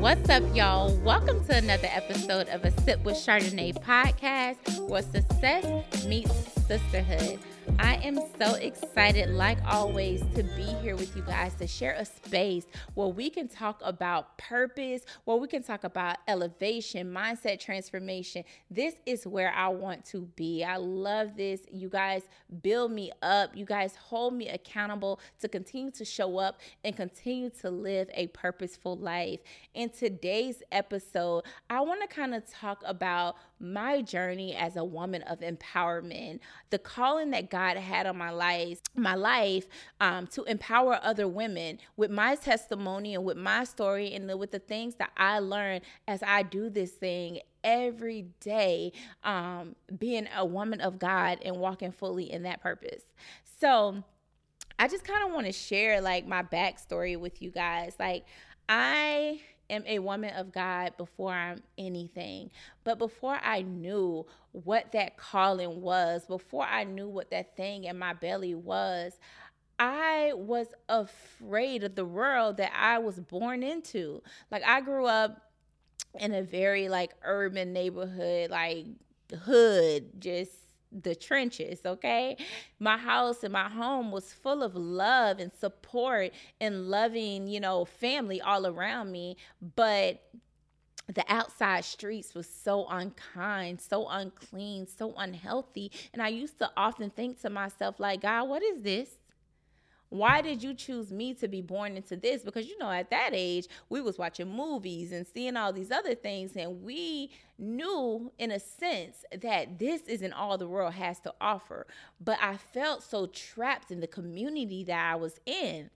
What's up, y'all? Welcome to another episode of a Sip with Chardonnay podcast where success meets sisterhood. I am so excited, like always, to be here with you guys to share a space where we can talk about purpose, where we can talk about elevation, mindset transformation. This is where I want to be. I love this. You guys build me up, you guys hold me accountable to continue to show up and continue to live a purposeful life. In today's episode, I want to kind of talk about my journey as a woman of empowerment, the calling that God had on my life, my life um, to empower other women with my testimony and with my story and the, with the things that I learned as I do this thing every day, um, being a woman of God and walking fully in that purpose. So, I just kind of want to share like my backstory with you guys. Like, I am a woman of God before I'm anything. But before I knew what that calling was, before I knew what that thing in my belly was, I was afraid of the world that I was born into. Like I grew up in a very like urban neighborhood, like hood, just the trenches, okay? My house and my home was full of love and support and loving, you know, family all around me, but the outside streets was so unkind, so unclean, so unhealthy. And I used to often think to myself, like, God, what is this? Why did you choose me to be born into this because you know at that age we was watching movies and seeing all these other things and we knew in a sense that this isn't all the world has to offer but i felt so trapped in the community that i was in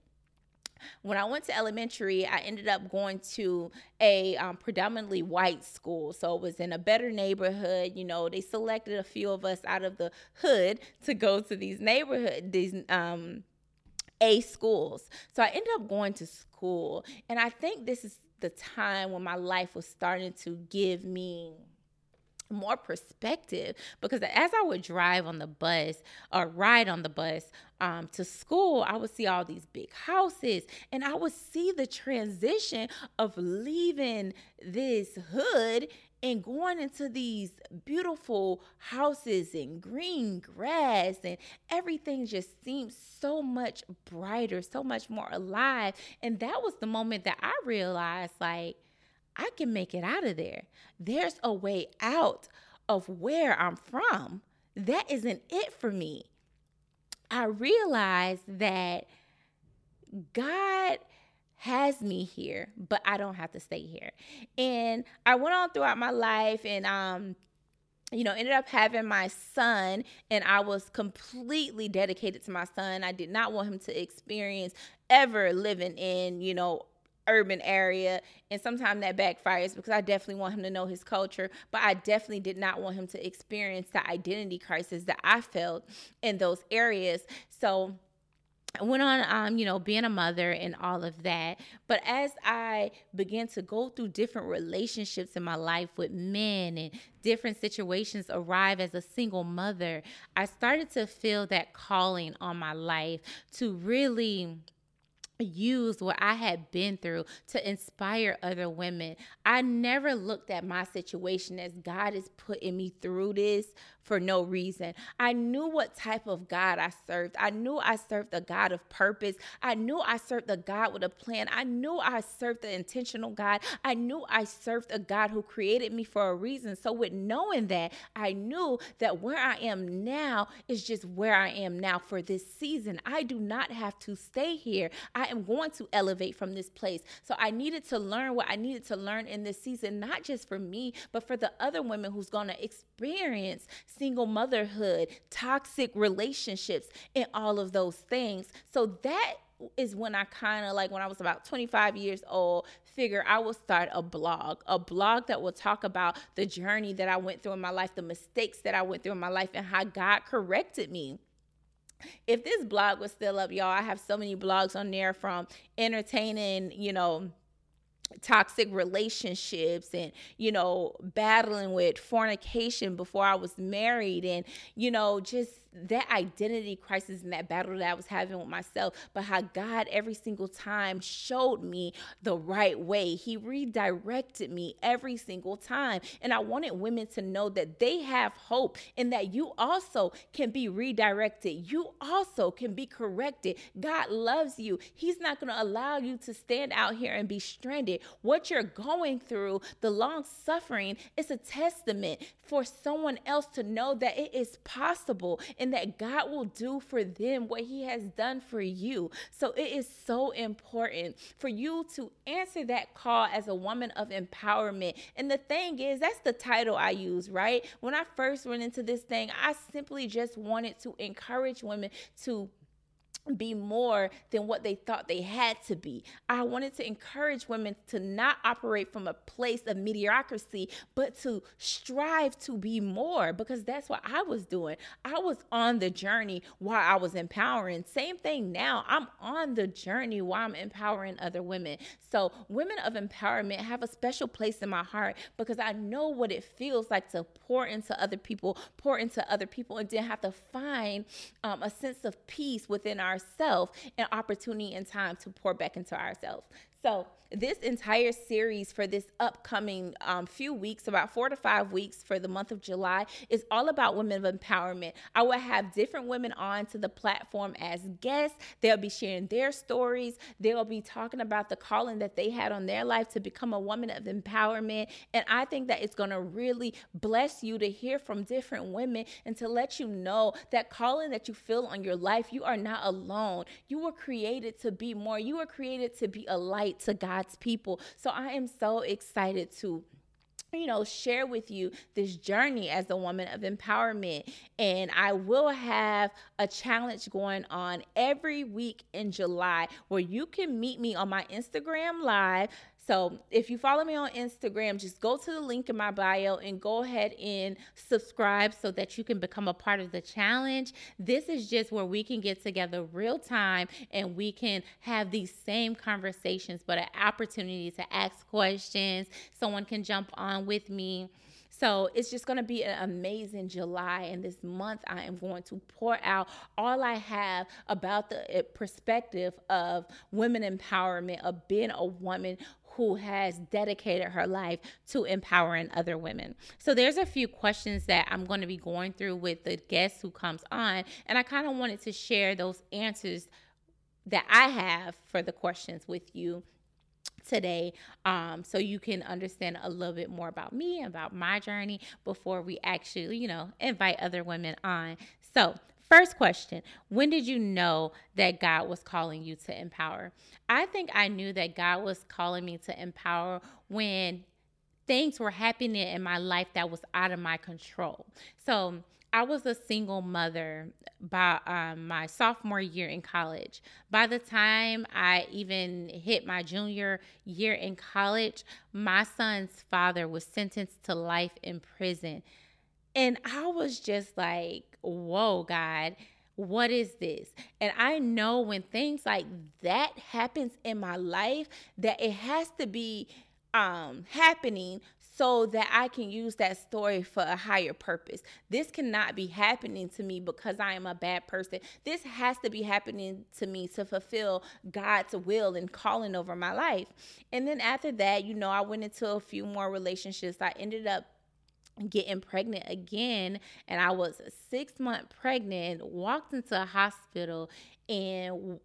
when I went to elementary, I ended up going to a um, predominantly white school. So it was in a better neighborhood. You know, they selected a few of us out of the hood to go to these neighborhood, these um, a schools. So I ended up going to school. And I think this is the time when my life was starting to give me more perspective because as I would drive on the bus or ride on the bus um, to school, I would see all these big houses and I would see the transition of leaving this hood and going into these beautiful houses and green grass and everything just seemed so much brighter, so much more alive. And that was the moment that I realized like I can make it out of there. There's a way out of where I'm from. That isn't it for me. I realized that God has me here, but I don't have to stay here. And I went on throughout my life and um you know, ended up having my son, and I was completely dedicated to my son. I did not want him to experience ever living in, you know, urban area and sometimes that backfires because I definitely want him to know his culture but I definitely did not want him to experience the identity crisis that I felt in those areas so Went on, um, you know, being a mother and all of that. But as I began to go through different relationships in my life with men and different situations arrive as a single mother, I started to feel that calling on my life to really use what I had been through to inspire other women. I never looked at my situation as God is putting me through this for no reason. I knew what type of God I served. I knew I served a God of purpose. I knew I served a God with a plan. I knew I served the intentional God. I knew I served a God who created me for a reason. So, with knowing that, I knew that where I am now is just where I am now for this season. I do not have to stay here. I am going to elevate from this place. So I needed to learn what I needed to learn in this season, not just for me, but for the other women who's going to experience single motherhood, toxic relationships, and all of those things. So that is when I kind of like when I was about 25 years old, figure I will start a blog, a blog that will talk about the journey that I went through in my life, the mistakes that I went through in my life, and how God corrected me if this blog was still up, y'all, I have so many blogs on there from entertaining, you know, toxic relationships and you know battling with fornication before I was married and you know just that identity crisis and that battle that I was having with myself, but how God every single time showed me the right way. He redirected me every single time. And I wanted women to know that they have hope and that you also can be redirected. You also can be corrected. God loves you. He's not going to allow you to stand out here and be stranded. What you're going through, the long suffering, is a testament for someone else to know that it is possible and that God will do for them what He has done for you. So it is so important for you to answer that call as a woman of empowerment. And the thing is, that's the title I use, right? When I first went into this thing, I simply just wanted to encourage women to be more than what they thought they had to be. I wanted to encourage women to not operate from a place of mediocrity, but to strive to be more because that's what I was doing. I was on the journey while I was empowering. Same thing now. I'm on the journey while I'm empowering other women. So, women of empowerment have a special place in my heart because I know what it feels like to pour into other people, pour into other people, and then have to find um, a sense of peace within our ourselves an opportunity and time to pour back into ourselves. So, this entire series for this upcoming um, few weeks, about four to five weeks for the month of July, is all about women of empowerment. I will have different women on to the platform as guests. They'll be sharing their stories. They'll be talking about the calling that they had on their life to become a woman of empowerment. And I think that it's going to really bless you to hear from different women and to let you know that calling that you feel on your life, you are not alone. You were created to be more. You were created to be a light light to God's people. So I am so excited to you know, share with you this journey as a woman of empowerment. And I will have a challenge going on every week in July where you can meet me on my Instagram live so if you follow me on Instagram, just go to the link in my bio and go ahead and subscribe so that you can become a part of the challenge. This is just where we can get together real time and we can have these same conversations, but an opportunity to ask questions. Someone can jump on with me. So it's just going to be an amazing July. And this month, I am going to pour out all I have about the eh, perspective of women empowerment, of being a woman who has dedicated her life to empowering other women. So there's a few questions that I'm going to be going through with the guest who comes on, and I kind of wanted to share those answers that I have for the questions with you today um, so you can understand a little bit more about me about my journey before we actually you know invite other women on so First question When did you know that God was calling you to empower? I think I knew that God was calling me to empower when things were happening in my life that was out of my control. So I was a single mother by um, my sophomore year in college. By the time I even hit my junior year in college, my son's father was sentenced to life in prison. And I was just like, whoa, God, what is this? And I know when things like that happens in my life that it has to be um happening so that I can use that story for a higher purpose. This cannot be happening to me because I am a bad person. This has to be happening to me to fulfill God's will and calling over my life. And then after that, you know, I went into a few more relationships. I ended up getting pregnant again and I was six month pregnant, walked into a hospital and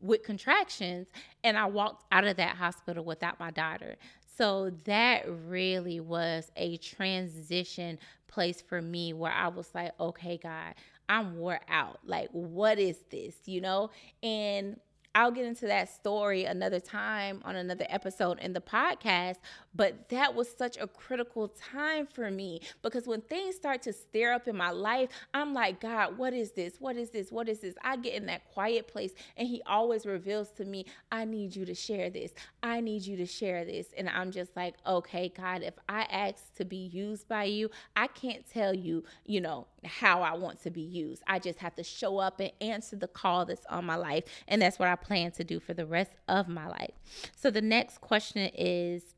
with contractions and I walked out of that hospital without my daughter. So that really was a transition place for me where I was like, okay, God, I'm wore out. Like, what is this? You know? And I'll get into that story another time on another episode in the podcast. But that was such a critical time for me because when things start to stir up in my life, I'm like, God, what is this? What is this? What is this? I get in that quiet place and He always reveals to me, I need you to share this. I need you to share this. And I'm just like, okay, God, if I ask to be used by you, I can't tell you, you know, how I want to be used. I just have to show up and answer the call that's on my life. And that's what I plan to do for the rest of my life. So the next question is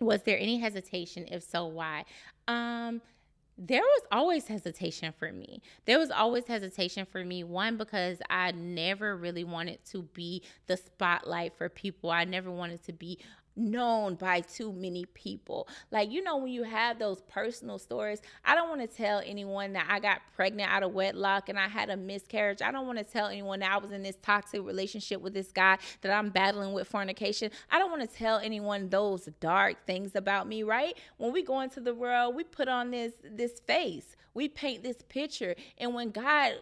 Was there any hesitation? If so, why? Um, there was always hesitation for me. There was always hesitation for me. One, because I never really wanted to be the spotlight for people. I never wanted to be known by too many people. Like, you know, when you have those personal stories, I don't want to tell anyone that I got pregnant out of wedlock and I had a miscarriage. I don't want to tell anyone that I was in this toxic relationship with this guy that I'm battling with fornication. I don't want to tell anyone those dark things about me, right? When we go into the world, we put on this this face. We paint this picture. And when God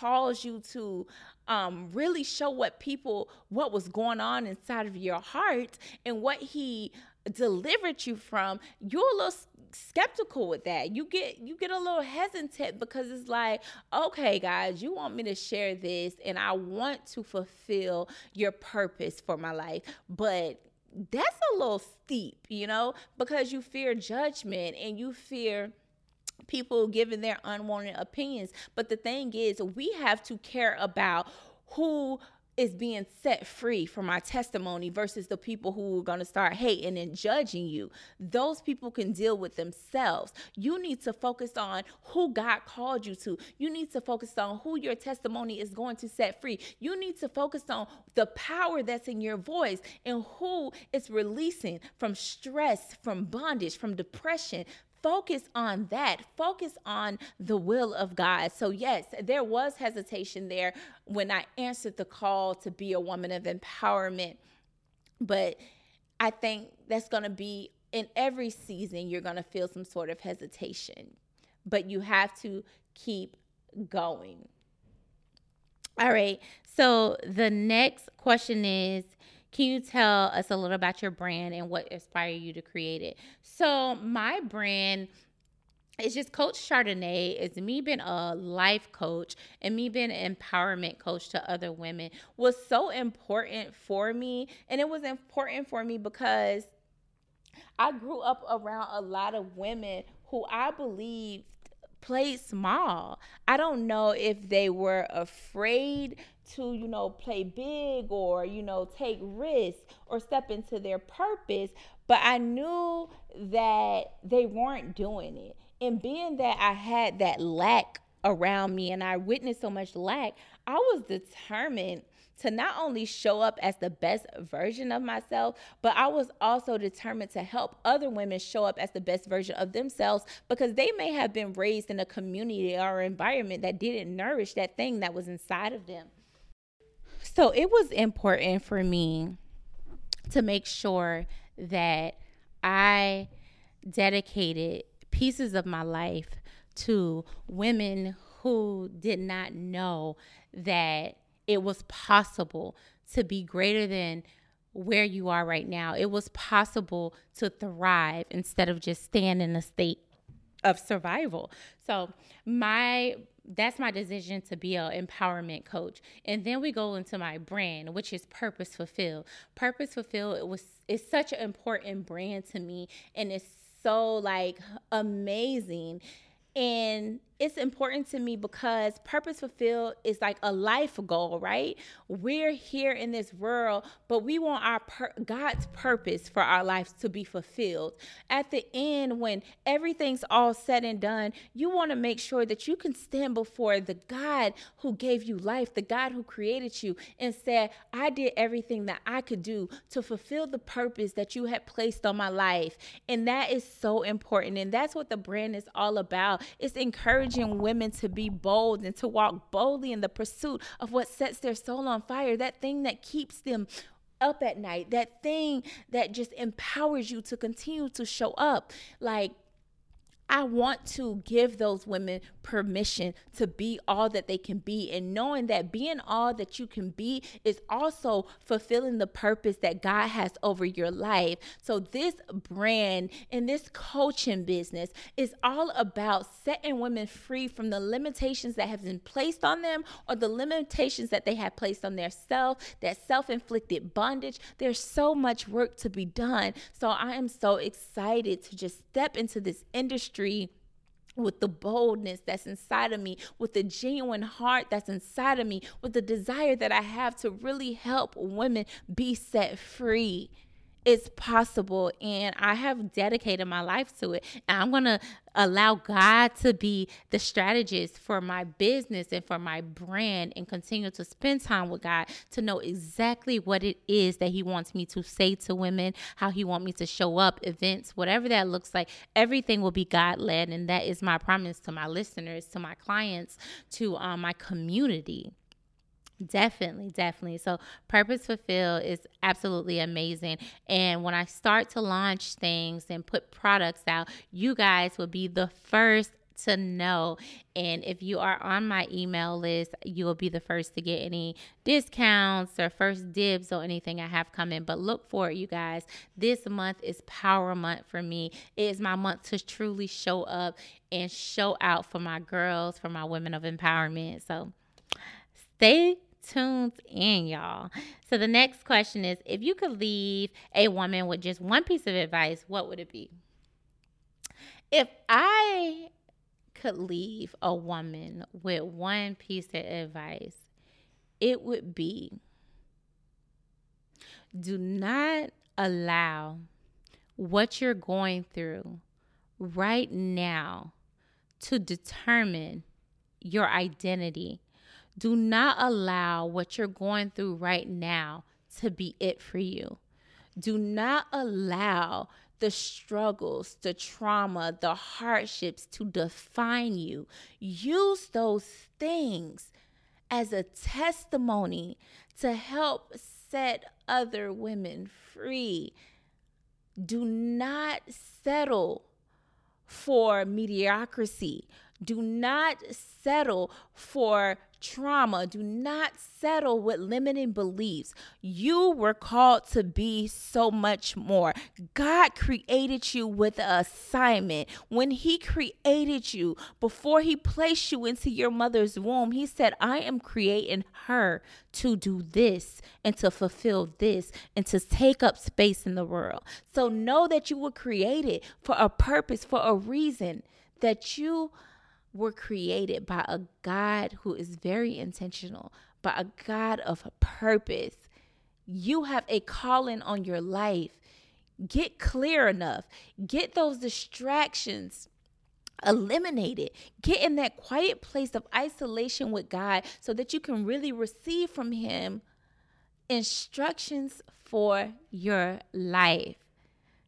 calls you to um, really show what people what was going on inside of your heart and what he delivered you from you're a little skeptical with that. You get you get a little hesitant because it's like okay guys you want me to share this and i want to fulfill your purpose for my life. But that's a little steep you know because you fear judgment and you fear people giving their unwanted opinions. But the thing is, we have to care about who is being set free from our testimony versus the people who are going to start hating and judging you. Those people can deal with themselves. You need to focus on who God called you to. You need to focus on who your testimony is going to set free. You need to focus on the power that's in your voice and who is releasing from stress, from bondage, from depression, focus on that. Focus on the will of God. So, yes, there was hesitation there when I answered the call to be a woman of empowerment. But I think that's going to be in every season, you're going to feel some sort of hesitation, but you have to keep going. All right. So, the next question is can you tell us a little about your brand and what inspired you to create it? So, my brand it's just Coach Chardonnay. It's me being a life coach and me being an empowerment coach to other women was so important for me. And it was important for me because I grew up around a lot of women who I believed played small. I don't know if they were afraid to, you know, play big or, you know, take risks or step into their purpose, but I knew that they weren't doing it. And being that I had that lack around me and I witnessed so much lack, I was determined to not only show up as the best version of myself, but I was also determined to help other women show up as the best version of themselves because they may have been raised in a community or environment that didn't nourish that thing that was inside of them. So it was important for me to make sure that I dedicated pieces of my life to women who did not know that it was possible to be greater than where you are right now. It was possible to thrive instead of just staying in a state of survival. So, my that's my decision to be an empowerment coach. And then we go into my brand, which is Purpose Fulfilled. Purpose Fulfilled it was it's such an important brand to me and it's so like amazing and it's important to me because purpose fulfilled is like a life goal, right? We're here in this world, but we want our per- God's purpose for our lives to be fulfilled. At the end, when everything's all said and done, you want to make sure that you can stand before the God who gave you life, the God who created you, and said, I did everything that I could do to fulfill the purpose that you had placed on my life. And that is so important. And that's what the brand is all about. It's encouraging encouraging women to be bold and to walk boldly in the pursuit of what sets their soul on fire, that thing that keeps them up at night, that thing that just empowers you to continue to show up. Like, I want to give those women permission to be all that they can be. And knowing that being all that you can be is also fulfilling the purpose that God has over your life. So, this brand and this coaching business is all about setting women free from the limitations that have been placed on them or the limitations that they have placed on their self, that self inflicted bondage. There's so much work to be done. So, I am so excited to just step into this industry ministry with the boldness that's inside of me, with the genuine heart that's inside of me, with the desire that I have to really help women be set free. It's possible and I have dedicated my life to it. And I'm going to allow God to be the strategist for my business and for my brand and continue to spend time with God to know exactly what it is that he wants me to say to women, how he wants me to show up, events, whatever that looks like. Everything will be God led and that is my promise to my listeners, to my clients, to um, my community. Definitely, definitely. So, Purpose Fulfill is absolutely amazing. And when I start to launch things and put products out, you guys will be the first to know. And if you are on my email list, you will be the first to get any discounts or first dibs or anything I have coming. But look for it, you guys. This month is Power Month for me. It is my month to truly show up and show out for my girls, for my women of empowerment. So, stay tuned in, y'all. So the next question is if you could leave a woman with just one piece of advice, what would it be? If I could leave a woman with one piece of advice, it would be do not allow what you're going through right now to determine your identity do not allow what you're going through right now to be it for you. Do not allow the struggles, the trauma, the hardships to define you. Use those things as a testimony to help set other women free. Do not settle for mediocrity. Do not settle for trauma. Do not settle with limiting beliefs. You were called to be so much more. God created you with an assignment. When He created you, before He placed you into your mother's womb, He said, I am creating her to do this and to fulfill this and to take up space in the world. So know that you were created for a purpose, for a reason, that you were created by a God who is very intentional, by a God of purpose. You have a calling on your life. Get clear enough, get those distractions eliminated. Get in that quiet place of isolation with God so that you can really receive from Him instructions for your life.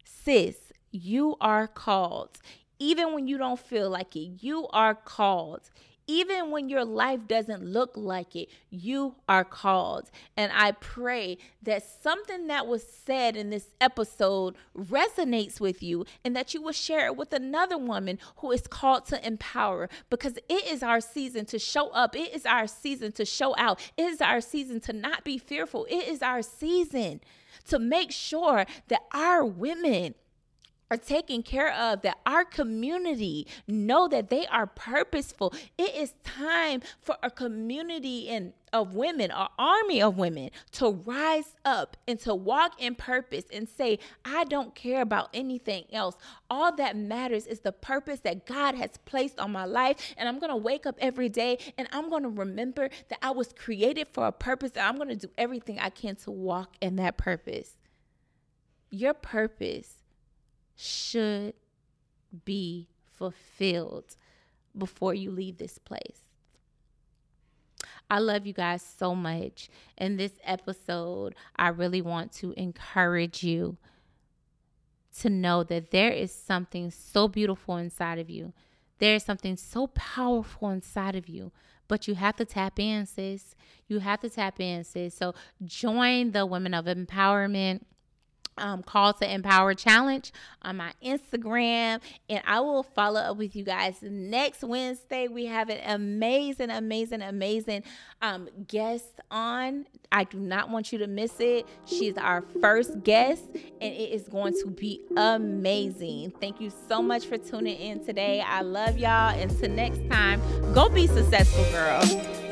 Sis, you are called even when you don't feel like it, you are called. Even when your life doesn't look like it, you are called. And I pray that something that was said in this episode resonates with you and that you will share it with another woman who is called to empower because it is our season to show up. It is our season to show out. It is our season to not be fearful. It is our season to make sure that our women are taken care of, that our community know that they are purposeful. It is time for a community in, of women, an army of women to rise up and to walk in purpose and say, I don't care about anything else. All that matters is the purpose that God has placed on my life. And I'm going to wake up every day and I'm going to remember that I was created for a purpose and I'm going to do everything I can to walk in that purpose. Your purpose should be fulfilled before you leave this place. I love you guys so much. In this episode, I really want to encourage you to know that there is something so beautiful inside of you. There is something so powerful inside of you, but you have to tap in, sis. You have to tap in, sis. So join the Women of Empowerment um, call to empower challenge on my Instagram, and I will follow up with you guys next Wednesday. We have an amazing, amazing, amazing um, guest on. I do not want you to miss it. She's our first guest, and it is going to be amazing. Thank you so much for tuning in today. I love y'all. Until next time, go be successful, girl.